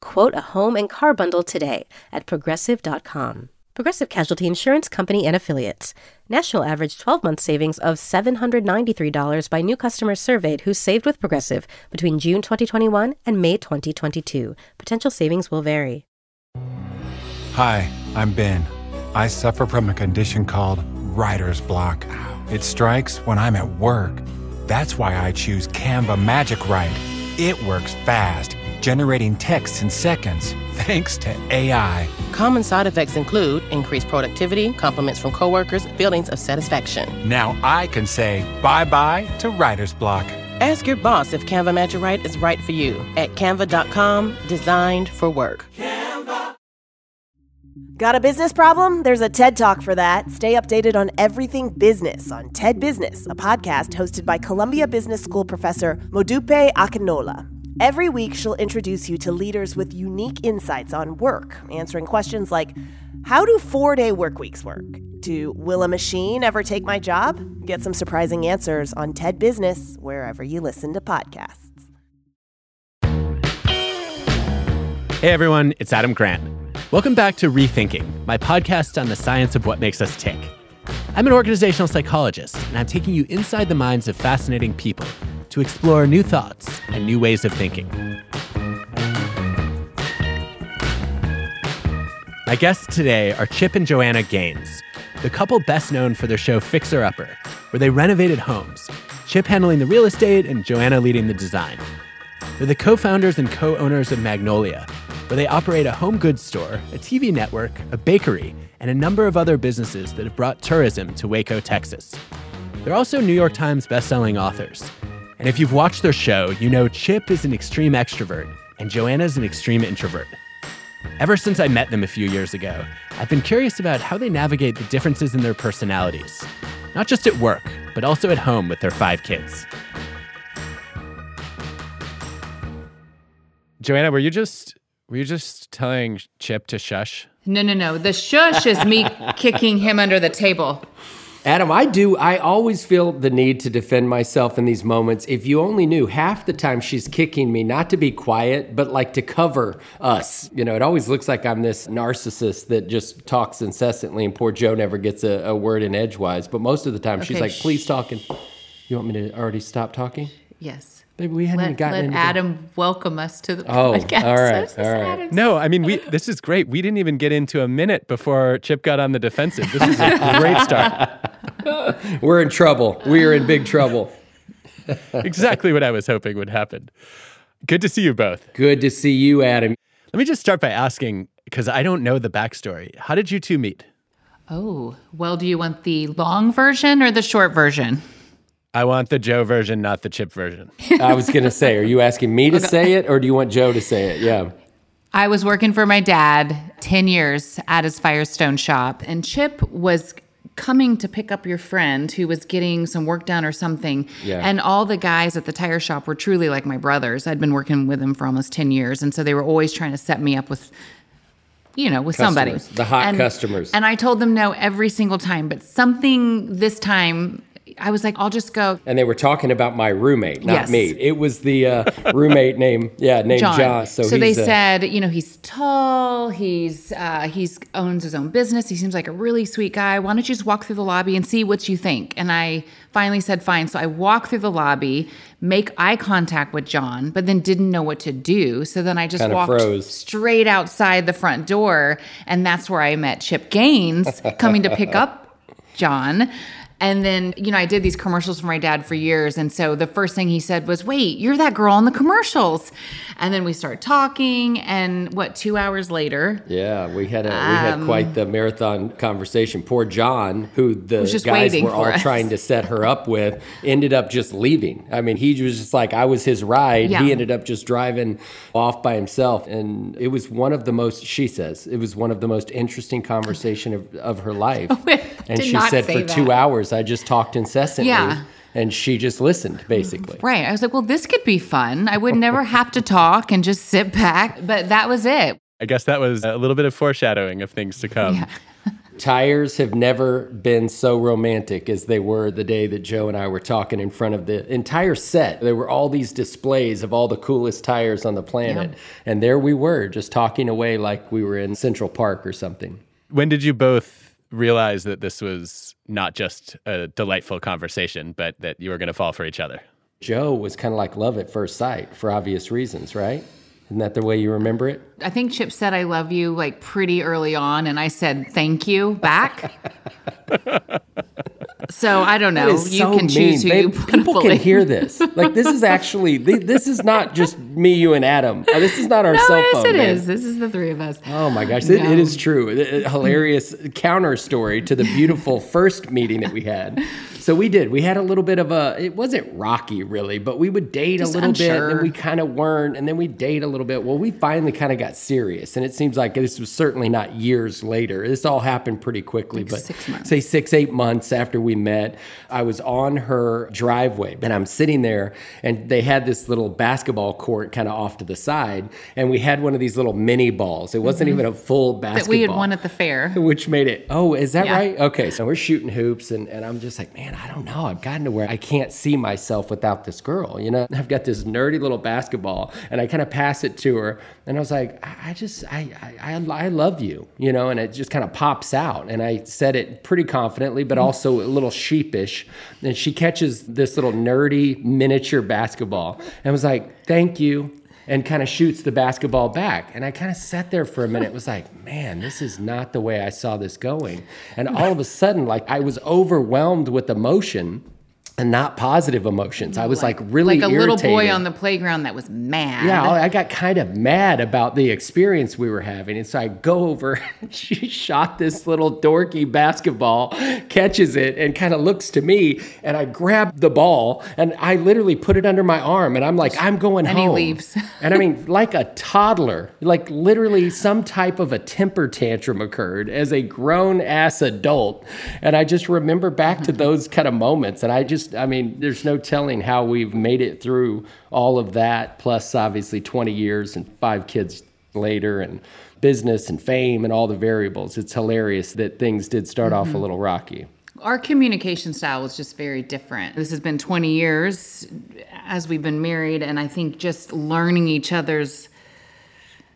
Quote a home and car bundle today at progressive.com. Progressive Casualty Insurance Company and Affiliates. National average 12 month savings of $793 by new customers surveyed who saved with Progressive between June 2021 and May 2022. Potential savings will vary. Hi, I'm Ben. I suffer from a condition called writer's block. It strikes when I'm at work. That's why I choose Canva Magic Write. It works fast, generating texts in seconds, thanks to AI. Common side effects include increased productivity, compliments from coworkers, feelings of satisfaction. Now I can say bye bye to writer's block. Ask your boss if Canva Magic Write is right for you at canva.com, designed for work. Canva. Got a business problem? There's a TED Talk for that. Stay updated on everything business on TED Business, a podcast hosted by Columbia Business School professor Modupe Akinola. Every week, she'll introduce you to leaders with unique insights on work, answering questions like How do four day work weeks work? Do Will a machine ever take my job? Get some surprising answers on TED Business, wherever you listen to podcasts. Hey everyone, it's Adam Grant. Welcome back to Rethinking, my podcast on the science of what makes us tick. I'm an organizational psychologist, and I'm taking you inside the minds of fascinating people to explore new thoughts and new ways of thinking. My guests today are Chip and Joanna Gaines, the couple best known for their show Fixer Upper, where they renovated homes, Chip handling the real estate and Joanna leading the design. They're the co founders and co owners of Magnolia, where they operate a home goods store, a TV network, a bakery, and a number of other businesses that have brought tourism to Waco, Texas. They're also New York Times bestselling authors. And if you've watched their show, you know Chip is an extreme extrovert and Joanna's an extreme introvert. Ever since I met them a few years ago, I've been curious about how they navigate the differences in their personalities, not just at work, but also at home with their five kids. Joanna, were you just were you just telling Chip to shush? No, no, no. The shush is me kicking him under the table. Adam, I do. I always feel the need to defend myself in these moments. If you only knew half the time she's kicking me, not to be quiet, but like to cover us. You know, it always looks like I'm this narcissist that just talks incessantly, and poor Joe never gets a, a word in edgewise. But most of the time, she's like, please talk. And you want me to already stop talking? Yes. Baby, we hadn't even Let, gotten let into Adam welcome us to the Oh, podcast. all right, This is all right. Adam's- No, I mean we. This is great. We didn't even get into a minute before Chip got on the defensive. This is a great start. We're in trouble. We are in big trouble. Exactly what I was hoping would happen. Good to see you both. Good to see you, Adam. Let me just start by asking because I don't know the backstory. How did you two meet? Oh, well, do you want the long version or the short version? I want the Joe version, not the Chip version. I was going to say, are you asking me to say it or do you want Joe to say it? Yeah. I was working for my dad 10 years at his Firestone shop, and Chip was coming to pick up your friend who was getting some work done or something. Yeah. And all the guys at the tire shop were truly like my brothers. I'd been working with them for almost 10 years. And so they were always trying to set me up with, you know, with somebody. The hot And- customers. And I told them no every single time. But something this time, I was like, I'll just go. And they were talking about my roommate, not Yes. me. It was the uh, roommate named, yeah, named John. So, so they uh, said, you know, he's tall. He's uh, he's owns his own business. He seems like a really sweet guy. Why don't you just walk through the lobby and see what you think? And I finally said, fine. So I walk through the lobby, make eye contact with John, but then didn't know what to do. So then I just Kinda walked froze. straight outside the front door, and that's where I met Chip Gaines coming to pick up John. And then, you know, I did these commercials for my dad for years. And so the first thing he said was, Wait, you're that girl in the commercials. And then we started talking. And what, two hours later? Yeah, we had a we had um, quite the marathon conversation. Poor John, who the guys were all us. trying to set her up with, ended up just leaving. I mean, he was just like I was his ride. Yeah. He ended up just driving off by himself, and it was one of the most. She says it was one of the most interesting conversation of, of her life. and she said for two that. Hours, I just talked incessantly. Yeah. And she just listened, basically. Right. I was like, Well, this could be fun. I would never have to talk and just sit back. But that was it. I guess that was a little bit of foreshadowing of things to come. Tires have never been so romantic as they were the day that Joe and I were talking in front of the entire set. There were all these displays of all the coolest tires on the planet. And there we were, just talking away like we were in Central Park or something. When did you both realize that this was not just a delightful conversation, but that you were going to fall for each other? Joe was kind of like love at first sight for obvious reasons, right? Isn't that the way you remember it? I think Chip said I love you like pretty early on, and I said thank you back. so I don't know. You so can choose who mean. you to People can hear this. Like this is actually this is not just me, you, and Adam. Uh, This is not our No, cell yes, phone. it man. is. This is the three of us. Oh my gosh, it, it is true. Hilarious counter story to the beautiful first meeting that we had. So we did. We had a little bit of a. It wasn't rocky really, but we would date Just a little bit, unsure. and we kind of weren't, and then we date a little bit. Well, we finally kind of got serious, and it seems like this was certainly not years later. This all happened pretty quickly, but six months. say six, eight months after we met, I was on her driveway and I'm sitting there and they had this little basketball court kind of off to the side. And we had one of these little mini balls. It wasn't even a full basketball. Mm-hmm. That we had won at the fair. Which made it, oh, is that Yeah. right? Okay, so we're shooting hoops, and, and I'm just like, man, I don't know. I've gotten to where I can't see myself without this girl. You know, I've got this nerdy little basketball, and I kind of pass it to her, and I was like, I, I just, I, I, I I love you, you know, and it just kind of pops out. And I said it pretty confidently, but mm. also a little sheepish. And she catches this little nerdy miniature basketball and was like, thank you and kind of shoots the basketball back. And I kind of sat there for a minute, was like, man, this is not the way I saw this going. And all of a sudden, like I was overwhelmed with emotion and not positive emotions. I was like, really like a little boy on the playground that was mad. Yeah, I got kind of mad about the experience we were having. And so I go over, she shot this little dorky basketball, catches it, and kind of looks to me. And I grab the ball and I literally put it under my arm. And I'm like, I'm going And he home. leaves. and I mean, like a toddler, like literally some type of a temper tantrum occurred as a grown ass adult. And I just remember back to those kind of moments. And I just, I mean, there's no telling how we've made it through all of that, plus obviously 20 years and five kids later and business and fame and all the variables. It's hilarious that things did start off a mm-hmm. little rocky. Our communication style was just very different. This has been 20 years as we've been married, and I think just learning each other's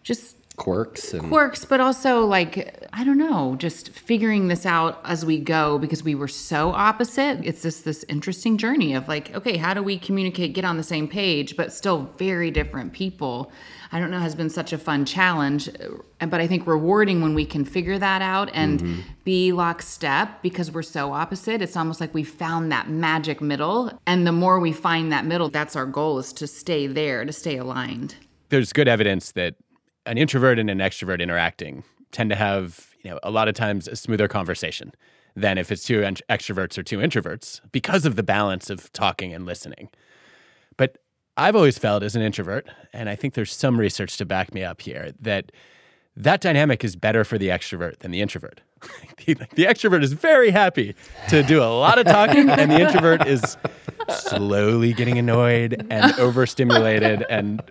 just Quirks and quirks, but also like, I don't know, just figuring this out as we go because we were so opposite. It's just this interesting journey of like, okay, how do we communicate, get on the same page, but still very different people? I don't know, has been such a fun challenge, uh, but I think rewarding when we can figure that out and be lockstep because we're so opposite. It's almost like we found that magic middle. And the more we find that middle, that's our goal is to stay there, to stay aligned. There's good evidence that an introvert and an extrovert interacting tend to have, you know, a lot of times a smoother conversation than if it's two extroverts or two introverts because of the balance of talking and listening. But I've always felt as an introvert, and I think there's some research to back me up here, that that dynamic is better for the extrovert than the introvert. the, the extrovert is very happy to do a lot of talking, and the introvert is slowly getting annoyed and overstimulated and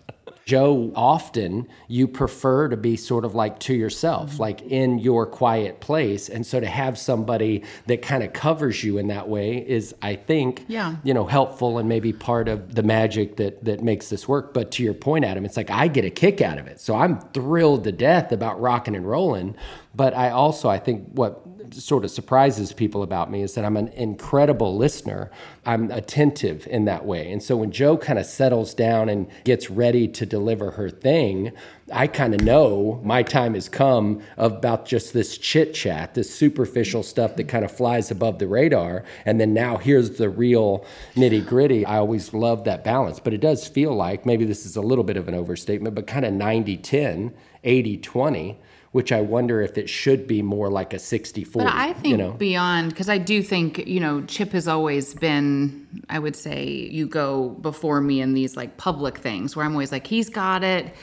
Joe, often you prefer to be sort of like to yourself, mm-hmm. like in your quiet place. And so to have somebody that kind of covers you in that way is, I think, Yeah. you know, helpful and maybe part of the magic that that makes this work. But to your point, Adam, it's like I get a kick out of it. So I'm thrilled to death about rocking and rolling. But I also, I think what sort of surprises people about me is that I'm an incredible listener. I'm attentive in that way. And so when Joe kind of settles down and gets ready to deliver her thing, I kind of know my time has come about just this chit chat, this superficial stuff that kind of flies above the radar. And then now here's the real nitty gritty. I always love that balance, but it does feel like maybe this is a little bit of an overstatement, but kind of 90 10, 80 20 which I wonder if it should be more like a 60 40. But I think you know? beyond, because I do think, you know, Chip has always been, I would say, you go before me in these like public things where I'm always like, he's got it.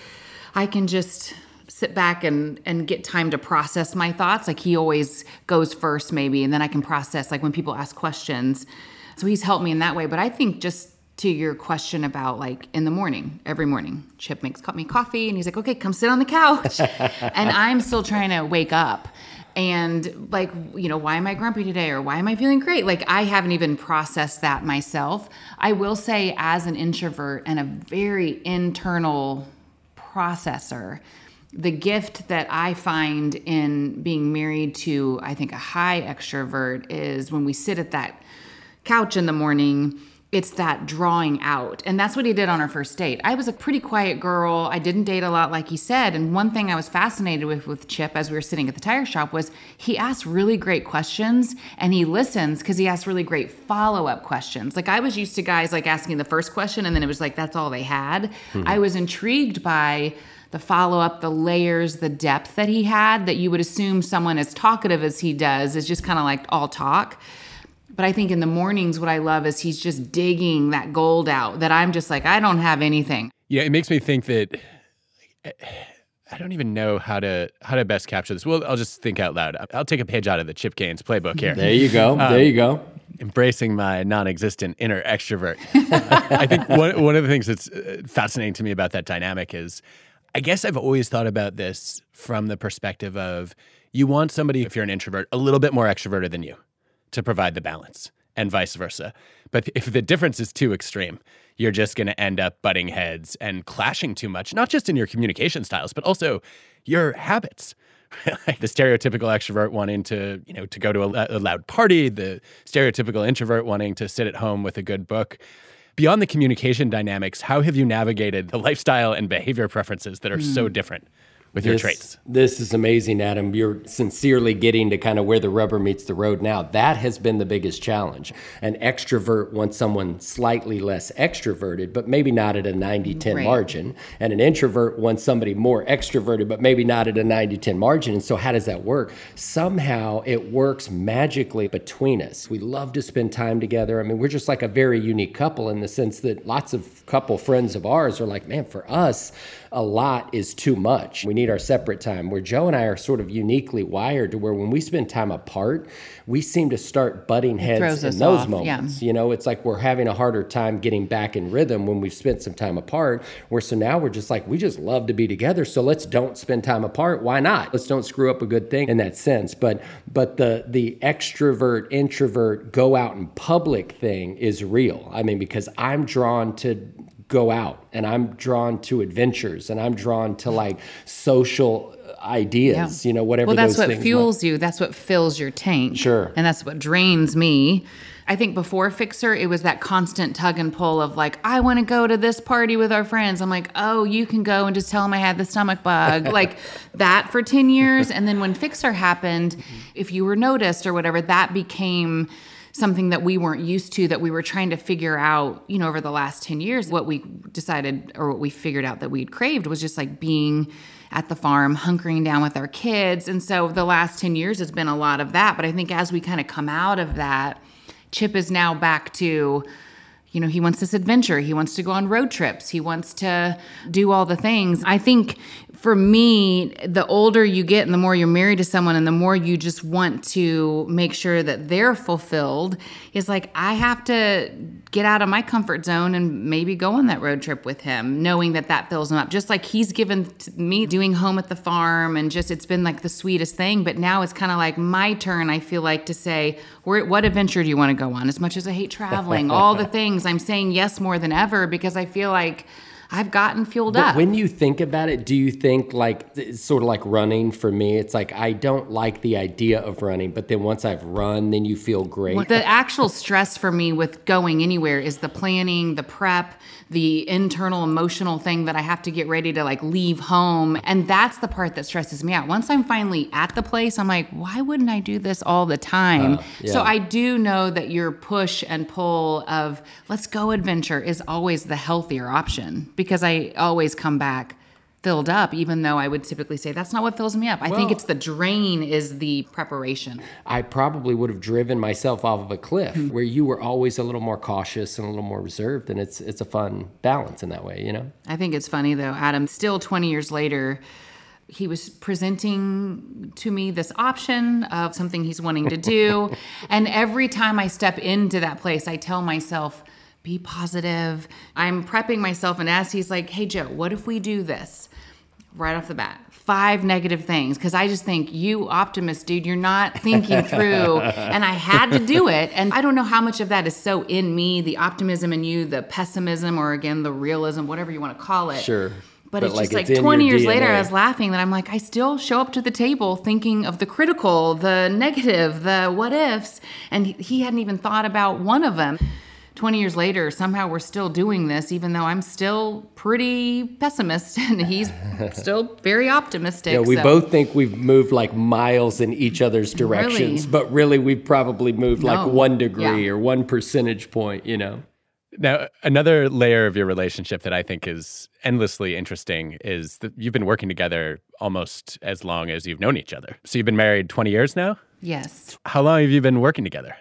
I can just sit back and and get time to process my thoughts like he always goes first maybe and then I can process like when people ask questions so he's helped me in that way but I think just to your question about like in the morning, every morning, Chip makes me coffee and he's like, okay, come sit on the couch. and I'm still trying to wake up. And like, you know, why am I grumpy today or why am I feeling great? Like, I haven't even processed that myself. I will say, as an introvert and a very internal processor, the gift that I find in being married to, I think, a high extrovert is when we sit at that couch in the morning it's that drawing out. And that's what he did on our first date. I was a pretty quiet girl. I didn't date a lot, like he said. And one thing I was fascinated with with Chip as we were sitting at the tire shop was he asks really great questions and he listens because he asks really great follow up questions. Like I was used to guys like asking the first question and then it was like that's all they had. Mm-hmm. I was intrigued by the follow up, the layers, the depth that he had that you would assume someone as talkative as he does is just kind of like all talk. But I think in the mornings, what I love is he's just digging that gold out that I'm just like, I don't have anything. Yeah, it makes me think that I don't even know how to how to best capture this. Well, I'll just think out loud. I'll take a page out of the Chip Gaines playbook here. There you go. Um, there you go. Embracing my non-existent inner extrovert. I think one one of the things that's uh, fascinating to me about that dynamic is, I guess I've always thought about this from the perspective of you want somebody if you're an introvert a little bit more extroverted than you to provide the balance and vice versa. But if the difference is too extreme, you're just going to end up butting heads and clashing too much, not just in your communication styles, but also your habits. the stereotypical extrovert wanting to, you know, to go to a, a loud party, the stereotypical introvert wanting to sit at home with a good book. Beyond the communication dynamics, how have you navigated the lifestyle and behavior preferences that are mm. so different with this, your traits. This is amazing, Adam. You're sincerely getting to kind of where the rubber meets the road now. That has been the biggest challenge. An extrovert wants someone slightly less extroverted, but maybe not at a 90 10 right. margin. And an introvert wants somebody more extroverted, but maybe not at a 90 10 margin. And so, how does that work? Somehow it works magically between us. We love to spend time together. I mean, we're just like a very unique couple in the sense that lots of couple friends of ours are like, man, for us, a lot is too much. We need our separate time. Where Joe and I are sort of uniquely wired to where when we spend time apart, we seem to start butting heads in those off. moments. Yeah. You know, it's like we're having a harder time getting back in rhythm when we've spent some time apart. Where so now we're just like, we just love to be together. So let's don't spend time apart. Why not? Let's don't screw up a good thing in that sense. But but the the extrovert, introvert, go out in public thing is real. I mean, because I'm drawn to go out and I'm drawn to adventures and I'm drawn to like social ideas, yeah. you know, whatever. Well, that's what fuels you. That's what fills your tank. Sure. And that's what drains me. I think before Fixer, it was that constant tug and pull of like, I want to go to this party with our friends. I'm like, oh, you can go and just tell them I had the stomach bug. like that for 10 years. And then when Fixer happened, if you were noticed or whatever, that became something that we weren't used to that we were trying to figure out, you know, over the last 10 years. What we decided or what we figured out that we'd craved was just like being at the farm, hunkering down with our kids. And so the last 10 years has been a lot of that. But I think as we kind of come out of that, Chip is now back to, you know, he wants this adventure. He wants to go on road trips. He wants to do all the things. I think for me, the older you get and the more you're married to someone and the more you just want to make sure that they're fulfilled, is like, I have to get out of my comfort zone and maybe go on that road trip with him, knowing that that fills him up. Just like he's given me doing home at the farm and just, it's been like the sweetest thing. But now it's kind of like my turn, I feel like, to say, what adventure do you want to go on? As much as I hate traveling, all the things, I'm saying yes more than ever because I feel like I've gotten fueled But up. when you think about it, do you think like it's sort of like running for me? It's like I don't like the idea of running, but then once I've run, then you feel great. the actual stress for me with going anywhere is the planning, the prep, the internal emotional thing that I have to get ready to like leave home. And that's the part that stresses me out. Once I'm finally at the place, I'm like, why wouldn't I do this all the time? Uh, so yeah. I do know that your push and pull of let's go adventure is always the healthier option because I always come back filled up even though I would typically say that's not what fills me up. I think it's the drain is the preparation. I probably would have driven myself off of a cliff Hmm. where you were always a little more cautious and a little more reserved, and it's it's a fun balance in that way, you know. I think it's funny though, Adam, still 20 years later, he was presenting to me this option of something he's wanting to do. and every time I step into that place, I tell myself, be positive. I'm prepping myself. And as he's like, hey, Joe, what if we do this? Right off the bat, five negative things. Cause I just think, you optimist, dude, you're not thinking through. and I had to do it. And I don't know how much of that is so in me the optimism in you, the pessimism, or again, the realism, whatever you want to call it. Sure. But, But, it's like, just like it's in 20 your years later, I was laughing that I'm like, I still show up to the table thinking of the critical, the negative, the what ifs. And he hadn't even thought about one of them. 20 years later, somehow we're still doing this, even though I'm still pretty pessimist and he's still very optimistic. Yeah, we so- both think we've moved like miles in each other's directions, Really? but really we've probably moved No. like one degree Yeah. or one percentage point, you know. Now, another layer of your relationship that I think is endlessly interesting is that you've been working together almost as long as you've known each other. So you've been married 20 years now? Yes. How long have you been working together?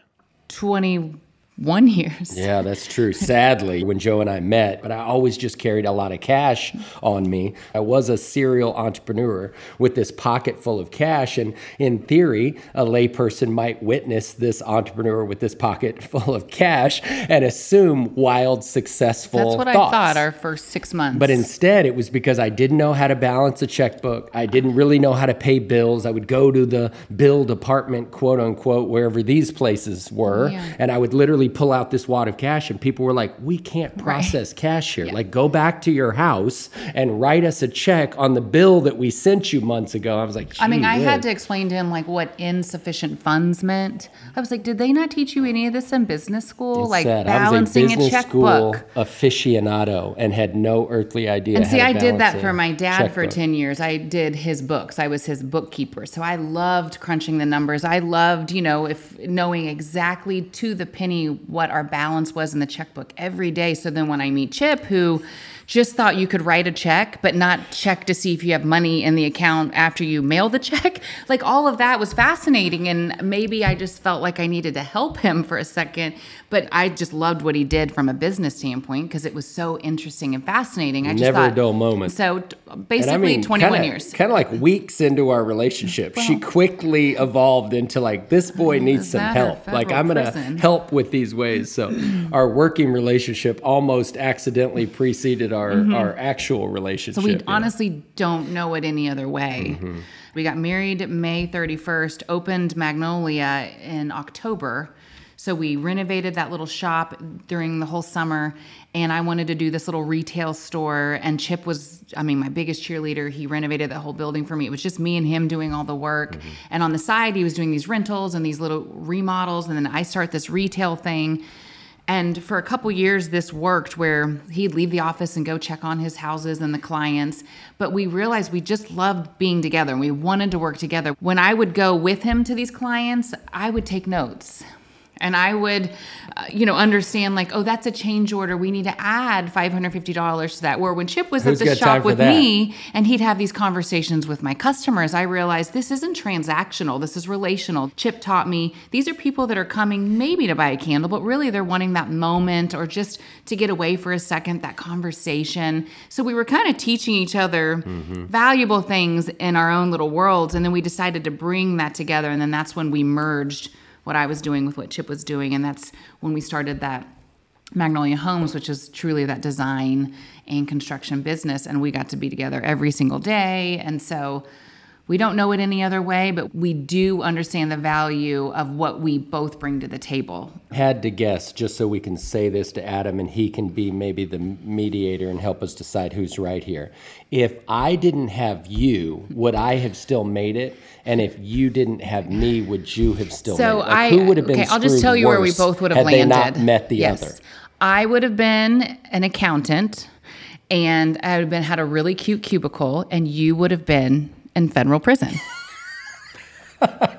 21 years. Yeah, that's true. Sadly, when Joe and I met, but I always just carried a lot of cash on me. I was a serial entrepreneur with this pocket full of cash. And in theory, a layperson might witness this entrepreneur with this pocket full of cash and assume wild, successful That's what thoughts. I thought our first six months. But instead, it was because I didn't know how to balance a checkbook. I didn't really know how to pay bills. I would go to the bill department, quote unquote, wherever these places were, Yeah. and I would literally pull out this wad of cash, and people were like, "We can't process cash here. Like, go back to your house and write us a check on the bill that we sent you months ago." I was like, I mean, "Gee I had to explain to him like what insufficient funds meant. I was like, did they not teach you any of this in business school? Like balancing I was a business school checkbook. aficionado and had no earthly idea. And see, I did that for my dad for 10 years. I did his books. I was his bookkeeper. So I loved crunching the numbers. I loved, you know, if knowing exactly to the penny what our balance was in the checkbook every day. So then when I meet Chip, who just thought you could write a check, but not check to see if you have money in the account after you mail the check, like all of that was fascinating. And maybe I just felt like I needed to help him for a second. But I just loved what he did from a business standpoint because it was so interesting and fascinating. I just Never a dull moment. So t- And basically, 21 kinda, years. Kind of like weeks into our relationship, she quickly evolved into like, this boy needs some help. Like, I'm going to help with these ways. So, our working relationship almost accidentally preceded our, our actual relationship. Mm-hmm. So we know? honestly don't know it any other way. We got married May 31st, opened Magnolia in October. So we renovated that little shop during the whole summer and I wanted to do this little retail store and Chip was I mean my biggest cheerleader. He renovated the whole building for me. It was just me and him doing all the work. And on the side he was doing these rentals and these little remodels and then I start this retail thing. And for a couple years, this worked where he'd leave the office and go check on his houses and the clients. But we realized we just loved being together and we wanted to work together. When I would go with him to these clients, I would take notes. And I would, uh, you know, understand like, oh, that's a change order. We need to add five hundred fifty dollars to that. Where when Chip was Who's at the shop with that? me, and he'd have these conversations with my customers, I realized this isn't transactional. This is relational. Chip taught me these are people that are coming maybe to buy a candle, but really they're wanting that moment or just to get away for a second, that conversation. So we were kind of teaching each other valuable things in our own little worlds. And then we decided to bring that together. And then that's when we merged what I was doing with what Chip was doing. And that's when we started that Magnolia Homes, which is truly that design and construction business. And we got to be together every single day. And so We don't know it any other way, but we do understand the value of what we both bring to the table. Had to guess, just so we can say this to Adam and he can be maybe the mediator and help us decide who's right here. If I didn't have you, would I have still made it? And if you didn't have me, would you have still So made it? Like, I who would have been okay. I'll just tell you where we both would have had landed. They not met the yes. other. I would have been an accountant, and I would have been had a really cute cubicle, and you would have been in federal prison.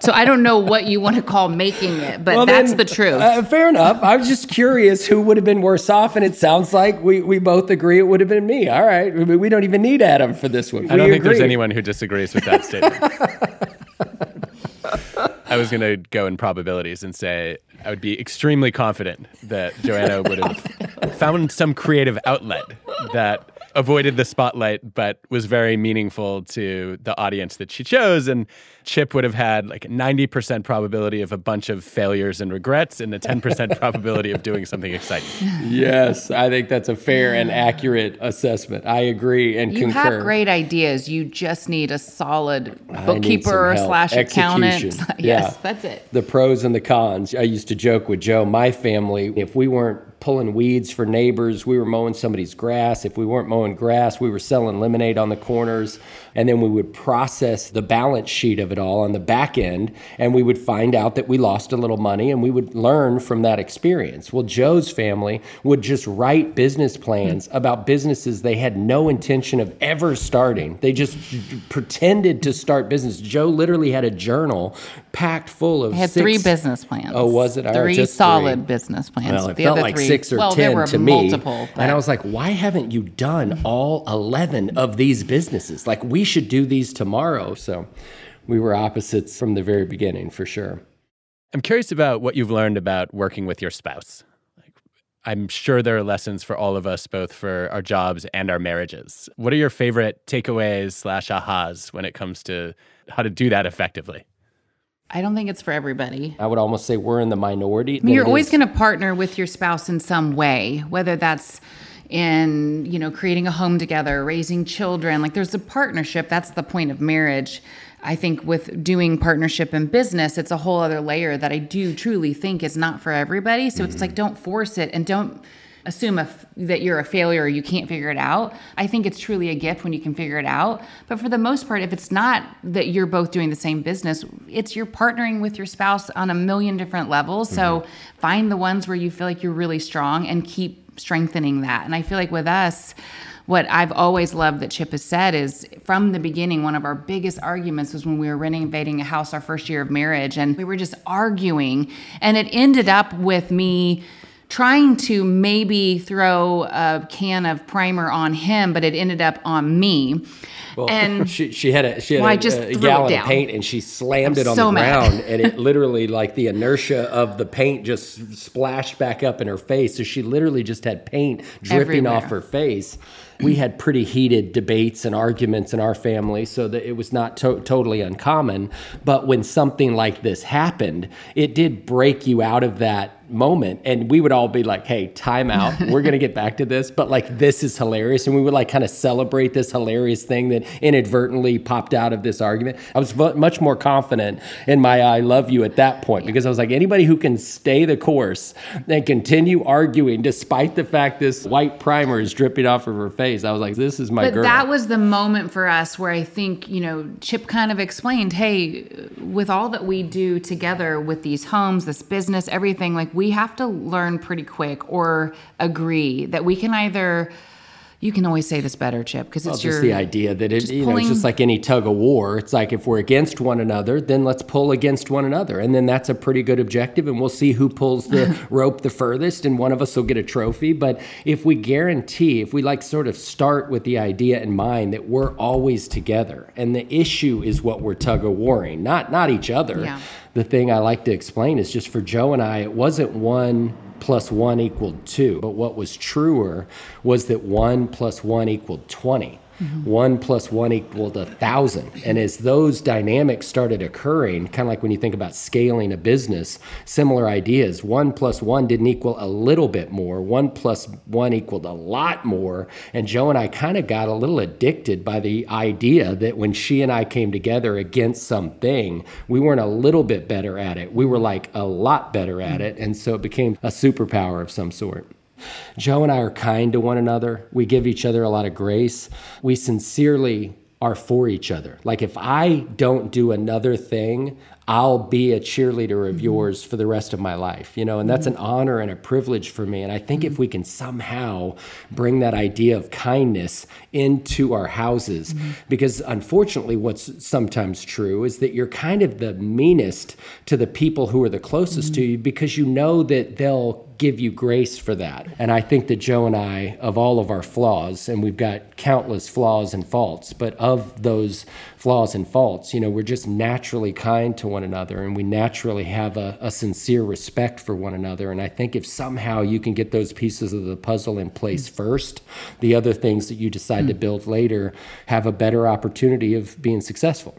so I don't know what you want to call making it, but Well, that's then, the truth. Uh, fair enough. I was just curious who would have been worse off, and it sounds like we, we both agree it would have been me. All right, we, we don't even need Adam for this one. I don't We think there's anyone who disagrees with that statement. I was going to go in probabilities and say I would be extremely confident that Joanna would have found some creative outlet that avoided the spotlight but was very meaningful to the audience that she chose and Chip would have had like a 90% probability of a bunch of failures and regrets and a 10% probability of doing something exciting. Yes, I think that's a fair and accurate assessment. I agree and you concur. have great ideas. You just need a solid bookkeeper slash accountant. Execution. yes, Yeah. that's it. the pros and the cons. I used to joke with Joe, my family, if we weren't pulling weeds for neighbors, we were mowing somebody's grass. If we weren't mowing grass, we were selling lemonade on the corners. And then we would process the balance sheet of it all on the back end. And we would find out that we lost a little money and we would learn from that experience. Well, Joe's family would just write business plans hmm. about businesses they had no intention of ever starting. They just pretended to start business. Joe literally had a journal packed full of I had six- three business plans. Oh, was it? Three just solid three. business plans. Well, it the felt other like three, six or well, ten there were to me. multiple. And I was like, why haven't you done all 11 of these businesses? Like, we should do these tomorrow. So we were opposites from the very beginning, for sure. I'm curious about what you've learned about working with your spouse. I'm sure there are lessons for all of us, both for our jobs and our marriages. What are your favorite takeaways slash ahas when it comes to how to do that effectively? I don't think it's for everybody. I would almost say we're in the minority. I mean, you're always going to partner with your spouse in some way, whether that's in you know creating a home together, raising children. Like there's a partnership. That's the point of marriage. I think with doing partnership in business, it's a whole other layer that I do truly think is not for everybody. So it's like mm-hmm. don't force it and don't assume a, that you're a failure or you can't figure it out. I think it's truly a gift when you can figure it out. But for the most part, if it's not that you're both doing the same business, it's you're partnering with your spouse on a million different levels. So mm-hmm. find the ones where you feel like you're really strong and keep strengthening that. And I feel like with us, what I've always loved that Chip has said is from the beginning, one of our biggest arguments was when we were renovating a house our first year of marriage, and we were just arguing. And it ended up with me trying to maybe throw a can of primer on him, but it ended up on me. And she, she had a she had Well, a, a gallon of paint and she slammed I'm it on so the ground and it literally like the inertia of the paint just splashed back up in her face. So she literally just had paint dripping off her face. We had pretty heated debates and arguments in our family so that it was not to- totally uncommon. But when something like this happened it did break you out of that moment. And we would all be like hey time out. We're gonna get back to this. But like this is hilarious. And we would like kind of celebrate this hilarious thing that inadvertently popped out of this argument. I was mu- much more confident in my i love you at that point because i was like anybody who can stay the course and continue arguing despite the fact this white primer is dripping off of her face i was like this is my but girl. that was the moment for us where I think, you know, Chip kind of explained, hey, with all that we do together with these homes, this business, everything, like we have to learn pretty quick or agree that we can either you can always say this better, Chip, because Well, it's just your the idea that it, just you know, it's just like any tug of war. It's like if we're against one another, then let's pull against one another, and then that's a pretty good objective, and we'll see who pulls the rope the furthest, and one of us will get a trophy. But if we guarantee, if we like sort of start with the idea in mind that we're always together, and the issue is what we're tug of warring, not not each other. Yeah. The thing I like to explain is just for Joe and I, it wasn't one plus one equaled two. But what was truer was that one plus one equaled 20. Mm-hmm. One plus one equaled a thousand. And as those dynamics started occurring, kind of like when you think about scaling a business, similar ideas. One plus one didn't equal a little bit more. One plus one equaled a lot more. And Joe and I kind of got a little addicted by the idea that when she and I came together against something, we weren't a little bit better at it. We were like a lot better at mm-hmm. it. And so it became a superpower of some sort. Joe and I are kind to one another. We give each other a lot of grace. We sincerely are for each other. Like if I don't do another thing, I'll be a cheerleader of mm-hmm. yours for the rest of my life, you know, and that's an mm-hmm. honor and a privilege for me. And I think if mm-hmm. we can somehow bring that idea of kindness into our houses, because unfortunately, what's sometimes true is that you're kind of the meanest to the people who are the closest to you because you know that they'll give you grace for that. And I think that Joe and I, of all of our flaws, and we've got countless flaws and faults, but of those flaws and faults, you know, we're just naturally kind to one another and we naturally have a, a sincere respect for one another. And I think if somehow you can get those pieces of the puzzle in place mm. first, the other things that you decide to mm. build later have a better opportunity of being successful.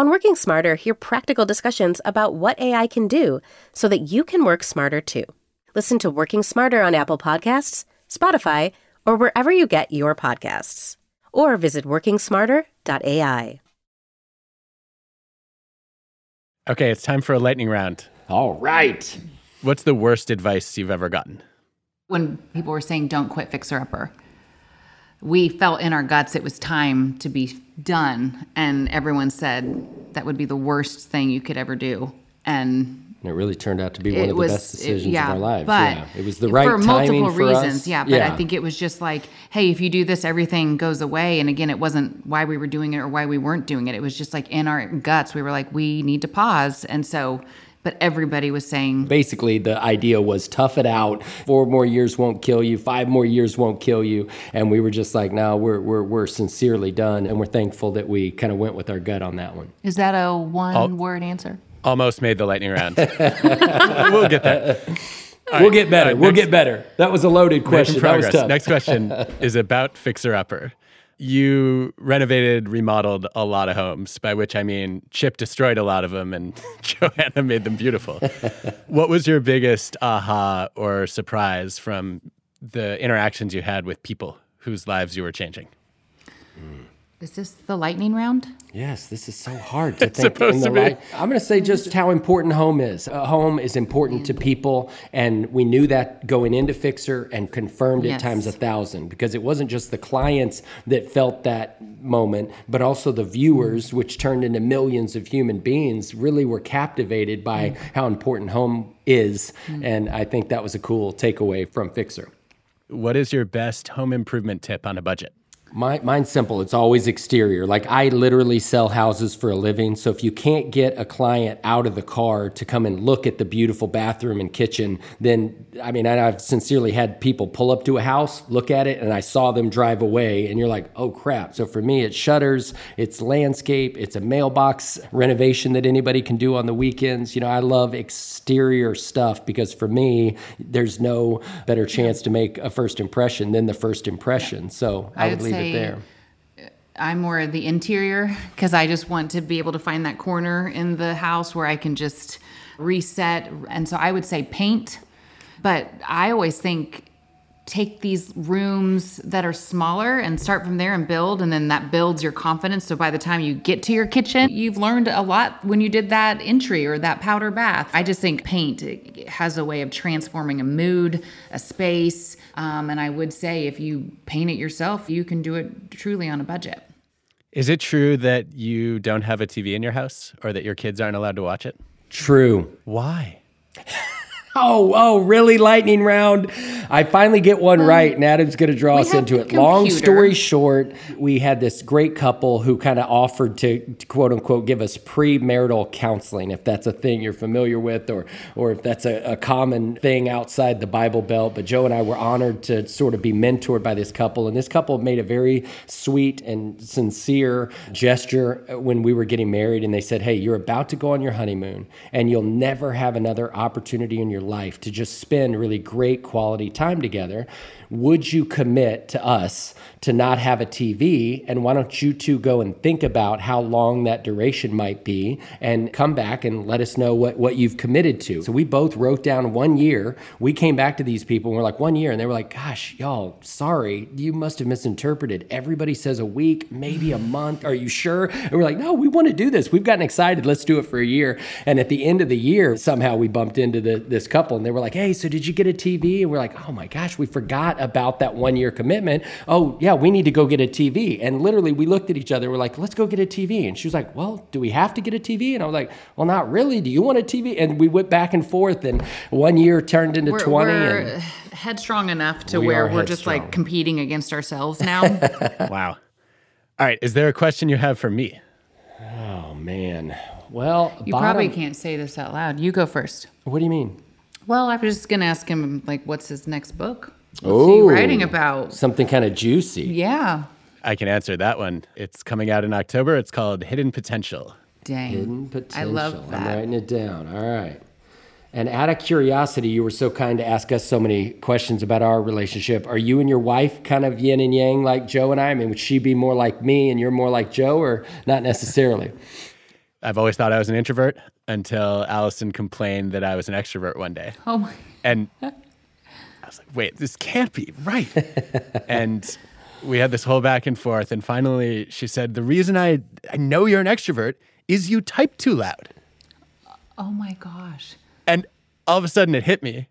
On Working Smarter, hear practical discussions about what AI can do so that you can work smarter too. Listen to Working Smarter on Apple Podcasts, Spotify, or wherever you get your podcasts. Or visit workingsmarter.ai. Okay, it's time for a lightning round. All right. What's the worst advice you've ever gotten? When people were saying don't quit Fixer Upper, we felt in our guts it was time to be done. And everyone said that would be the worst thing you could ever do. And And it really turned out to be one it of the was best it- decisions yeah, of our lives. But yeah, it was the right thing. for multiple for reasons. us. Yeah, but I think it was just like, hey, if you do this, everything goes away. And again, it wasn't why we were doing it or why we weren't doing it. It was just like in our guts, we were like, we need to pause. And so, but everybody was saying, basically the idea was tough it out. Four more years won't kill you. Five more years won't kill you. And we were just like, no, we're we're we're sincerely done, and we're thankful that we kind of went with our gut on that one. is that a one word answer? Almost made the lightning round. we'll get there. we'll get better. all right, we'll next- get better. That was a loaded question. That was progress. tough. Next question is about Fixer Upper. You renovated, remodeled a lot of homes, by which I mean Chip destroyed a lot of them and Joanna made them beautiful. what was your biggest aha or surprise from the interactions you had with people whose lives you were changing? Hmm. Is this the lightning round? Yes, this is so hard to It's think supposed in the to be. light. I'm going to say just how important home is. A home is important to people, and we knew that going into Fixer and confirmed it Yes. times a thousand because it wasn't just the clients that felt that moment, but also the viewers, mm. which turned into millions of human beings, really were captivated by mm. how important home is, mm. and I think that was a cool takeaway from Fixer. What is your best home improvement tip on a budget? My, mine's simple. It's always exterior. Like I literally sell houses for a living. So if you can't get a client out of the car to come and look at the beautiful bathroom and kitchen, then I mean, I've sincerely had people pull up to a house, look at it, and I saw them drive away, and you're like, oh crap. So for me, it's shutters, it's landscape, it's a mailbox renovation that anybody can do on the weekends. You know, I love exterior stuff because for me, there's no better chance to make a first impression than the first impression. So I, I would would leave say- it there. I'm more of the interior because I just want to be able to find that corner in the house where I can just reset. And so I would say paint. But I always think take these rooms that are smaller and start from there and build and then that builds your confidence so by the time you get to your kitchen you've learned a lot when you did that entry or that powder bath i just think paint it has a way of transforming a mood a space um, and i would say if you paint it yourself you can do it truly on a budget Is it true that you don't have a TV in your house or that your kids aren't allowed to watch it? True. Why? Oh, oh, really? Lightning round. I finally get one right, and Adam's going to draw us into it. Long story short, we had this great couple who kind of offered to, to quote unquote give us premarital counseling, if that's a thing you're familiar with, or or if that's a, a common thing outside the Bible Belt. But Joe and I were honored to sort of be mentored by this couple, and this couple made a very sweet and sincere gesture when we were getting married, and they said, "Hey, you're about to go on your honeymoon, and you'll never have another opportunity in your life to just spend really great quality time together. Would you commit to us to not have a TV? And why don't you two go and think about how long that duration might be and come back and let us know what, what you've committed to? So we both wrote down one year. We came back to these people and we're like, one year. And they were like, gosh, y'all, sorry, you must have misinterpreted. Everybody says a week, maybe a month. Are you sure? And we're like, no, we want to do this. We've gotten excited. Let's do it for a year. And at the end of the year, somehow we bumped into the, this couple and they were like, hey, so did you get a TV? And we're like, oh my gosh, we forgot about that one year commitment. Oh, yeah, we need to go get a TV. And literally, we looked at each other. We're like, let's go get a TV. And she was like, well, do we have to get a TV? And I was like, well, not really. Do you want a TV? And we went back and forth. And one year turned into We're, 20. we're and headstrong enough to We where we're just headstrong. like competing against ourselves now. Wow. All right. Is there a question you have for me? oh, man. Well, you bottom- probably can't say this out loud. You go first. What do you mean? Well, I was just gonna ask him like, what's his next book? What's Oh. he writing about? Something kind of juicy. Yeah. I can answer that one. It's coming out in October. It's called Hidden Potential. Dang. Hidden potential. I love that. I'm writing it down. All right. And out of curiosity, you were so kind to ask us so many questions about our relationship. Are you and your wife kind of yin and yang like Jo and I? I mean, would she be more like me and you're more like Jo, or not necessarily? I've always thought I was an introvert until Allison complained that I was an extrovert one day. Oh my. And I was like, wait, this can't be right. and we had this whole back and forth. And finally, she said, The reason I, I know you're an extrovert is you type too loud. Oh my gosh. And all of a sudden, it hit me.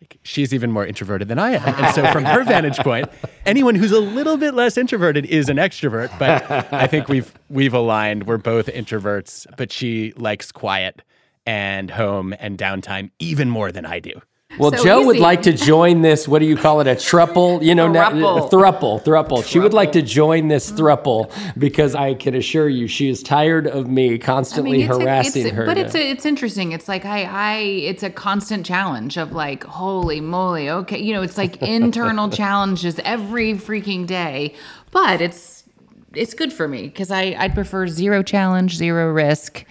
Like, she's even more introverted than I am. And so, from her vantage point, anyone who's a little bit less introverted is an extrovert. But I think we've we've aligned. We're both introverts, but she likes quiet and home and downtime even more than I do. Well, So Jo would like to join this. What do you call it? A thruple? You know, now- Thruple. thruple, thruple. She would like to join this thruple because I can assure you, she is tired of me constantly it's a- harassing it's- her. But to- it's a, it's interesting. It's like I I it's a constant challenge of like holy moly. Okay, you know, it's like internal challenges every freaking day. But it's it's good for me because I I'd prefer zero challenge, zero risk.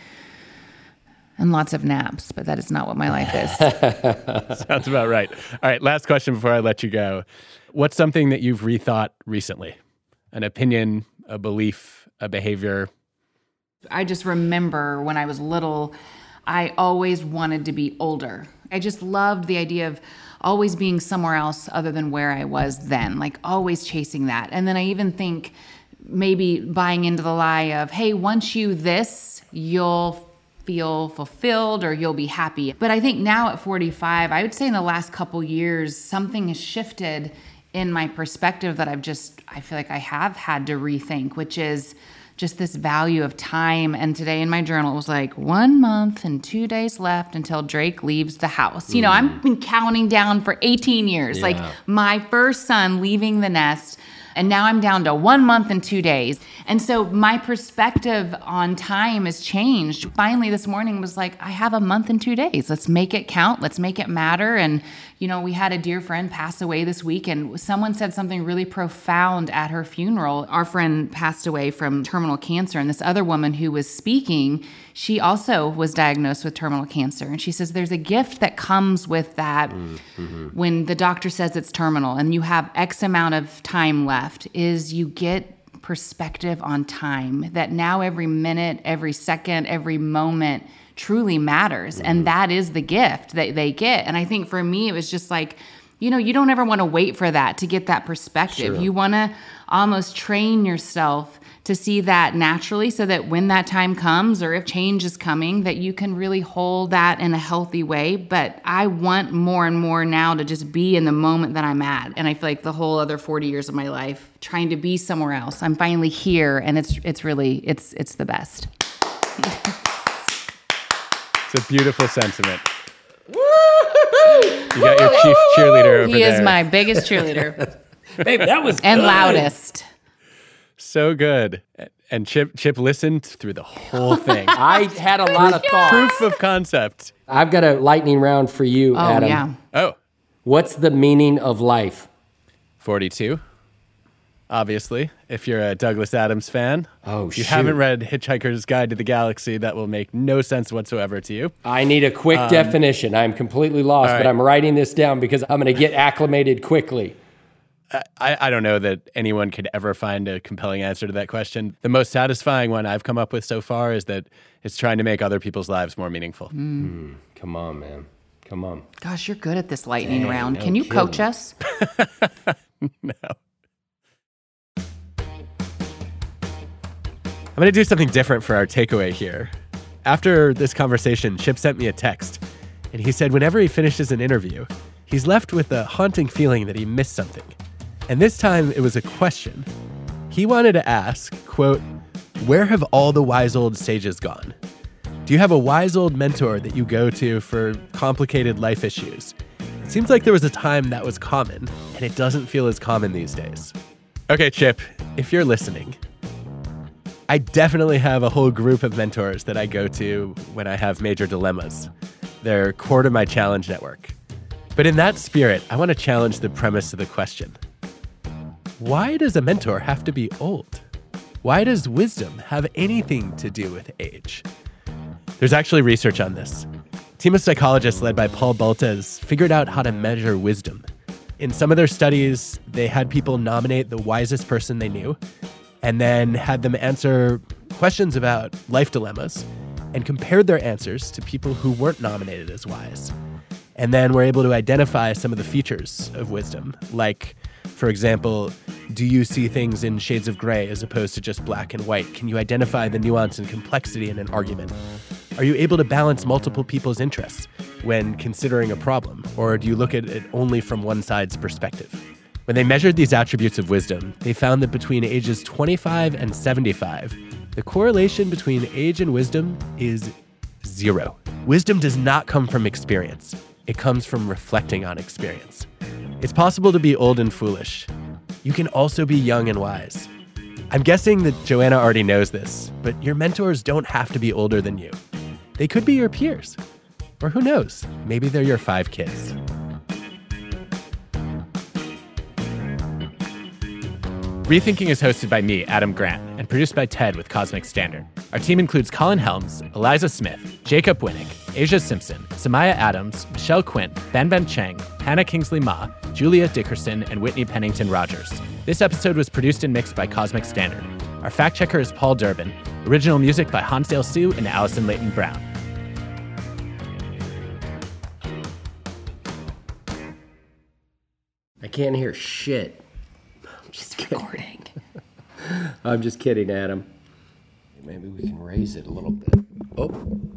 And lots of naps, but that is not what my life is. Sounds about right. All right, last question before I let you go. What's something that you've rethought recently? An opinion, a belief, a behavior? I just remember when I was little, I always wanted to be older. I just loved the idea of always being somewhere else other than where I was then, like always chasing that. And then I even think maybe buying into the lie of, hey, once you this, you'll feel fulfilled or you'll be happy. But I think now at 45, I would say in the last couple years, something has shifted in my perspective that I've just, I feel like I have had to rethink, which is just this value of time. And today in my journal, it was like one month and two days left until Drake leaves the house. You know, I've mm. been counting down for 18 years, like my first son leaving the nest. And now I'm down to one month and two days. And so my perspective on time has changed. Finally, this morning was like, I have a month and two days. Let's make it count. Let's make it matter. And, you know, we had a dear friend pass away this week, and someone said something really profound at her funeral. Our friend passed away from terminal cancer, and this other woman who was speaking, she also was diagnosed with terminal cancer. And she says, There's a gift that comes with that mm-hmm. when the doctor says it's terminal and you have X amount of time left, is you get perspective on time that now every minute, every second, every moment truly matters. And mm-hmm. that is the gift that they get. And I think for me, it was just like, you know, you don't ever want to wait for that to get that perspective. You want to almost train yourself to see that naturally so that when that time comes or if change is coming that you can really hold that in a healthy way but i want more and more now to just be in the moment that i'm at and i feel like the whole other 40 years of my life trying to be somewhere else i'm finally here and it's it's really it's it's the best It's a beautiful sentiment. You got your chief cheerleader over He there. is my biggest cheerleader Babe, that was and good. loudest. so good. And Chip Chip listened through the whole thing. I had a lot of thought. Proof of concept. I've got a lightning round for you, Oh Adam. yeah. Oh, What's the meaning of life? 42. Obviously, if you're a Douglas Adams fan. Oh, If you shoot. haven't read Hitchhiker's Guide to the Galaxy, that will make no sense whatsoever to you. I need a quick um, definition. I'm completely lost, all but. I'm writing this down because I'm going to get acclimated quickly. I, I don't know that anyone could ever find a compelling answer to that question. The most satisfying one I've come up with so far is that it's trying to make other people's lives more meaningful. Hmm. Hmm, come on, man. Come on. Gosh, you're good at this lightning Dang, round. no Can you coach us? us? I'm going to do something different for our takeaway here. After this conversation, Chip sent me a text, and he said whenever he finishes an interview, he's left with a haunting feeling that he missed something. And this time it was a question. He wanted to ask, quote, where have all the wise old sages gone? Do you have a wise old mentor that you go to for complicated life issues? It seems like there was a time that was common, and it doesn't feel as common these days. Okay, Chip, if you're listening, I definitely have a whole group of mentors that I go to when I have major dilemmas. They're core to my challenge network. But in that spirit, I want to challenge the premise of the question Why does a mentor have to be old? Why does wisdom have anything to do with age? There's actually research on this. A team of psychologists led by Paul Baltes figured out how to measure wisdom. In some of their studies, they had people nominate the wisest person they knew and then had them answer questions about life dilemmas and compared their answers to people who weren't nominated as wise. And then were able to identify some of the features of wisdom, like, for example, do you see things in shades of gray as opposed to just black and white? Can you identify the nuance and complexity in an argument? Are you able to balance multiple people's interests when considering a problem, or do you look at it only from one side's perspective? When they measured these attributes of wisdom, they found that between ages 25 and 75, the correlation between age and wisdom is zero. Wisdom does not come from experience, it comes from reflecting on experience. It's possible to be old and foolish. You can also be young and wise. I'm guessing that Joanna already knows this, but your mentors don't have to be older than you. They could be your peers. Or who knows, maybe they're your five kids. Rethinking is hosted by me, Adam Grant, and produced by TED with Cosmic Standard. Our team includes Colin Helms, Eliza Smith, Jacob Winik, Aja Simpson, Samiah Adams, Michelle Quint, Banban Cheng, Hannah Kingsley Ma, Julia Dickerson, and Whitney Pennington Rodgers. This episode was produced and mixed by Cosmic Standard. Our fact checker is Paul Durbin. Original music by Hansdale Hsu and Allison Layton-Brown. I can't hear shit. I'm just recording. I'm just kidding, Adam. Maybe we can raise it a little bit. Oh,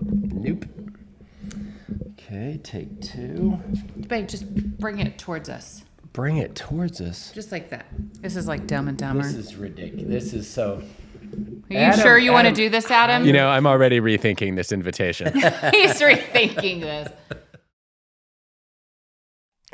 nope. Okay, take two. Babe, just bring it towards us. Bring it towards us. Just like that. This is like Dumb and Dumber. This is ridiculous. This is so. Are you Adam, sure you want to Adam, do this, Adam? You know, I'm already rethinking this invitation. He's rethinking this.